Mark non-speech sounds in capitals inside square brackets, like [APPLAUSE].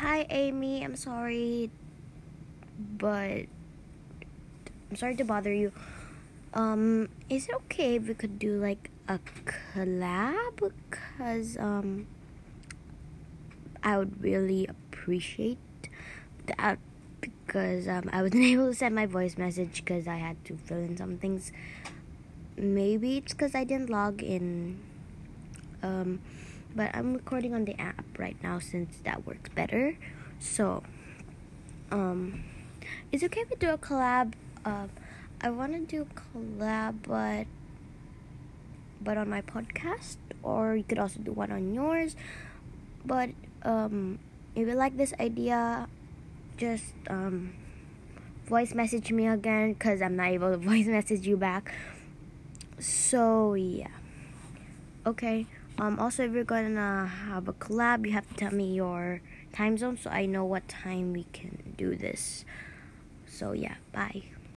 hi Amy, I'm sorry, but I'm sorry to bother you. Um, is it okay if we could do like a collab? Cause um, I would really appreciate that because um, I wasn't [LAUGHS] able to send my voice message because I had to fill in some things. Maybe it's because I didn't log in. Um, but I'm recording on the app right now since that works better. So, um, it's okay if we do a collab. Uh, I want to do a collab, but but on my podcast, or you could also do one on yours. But um, if you like this idea, just um, voice message me again because I'm not able to [LAUGHS] voice message you back. So yeah. Okay. Um, also, if you're gonna have a collab, you have to tell me your time zone so I know what time we can do this. So, yeah, bye.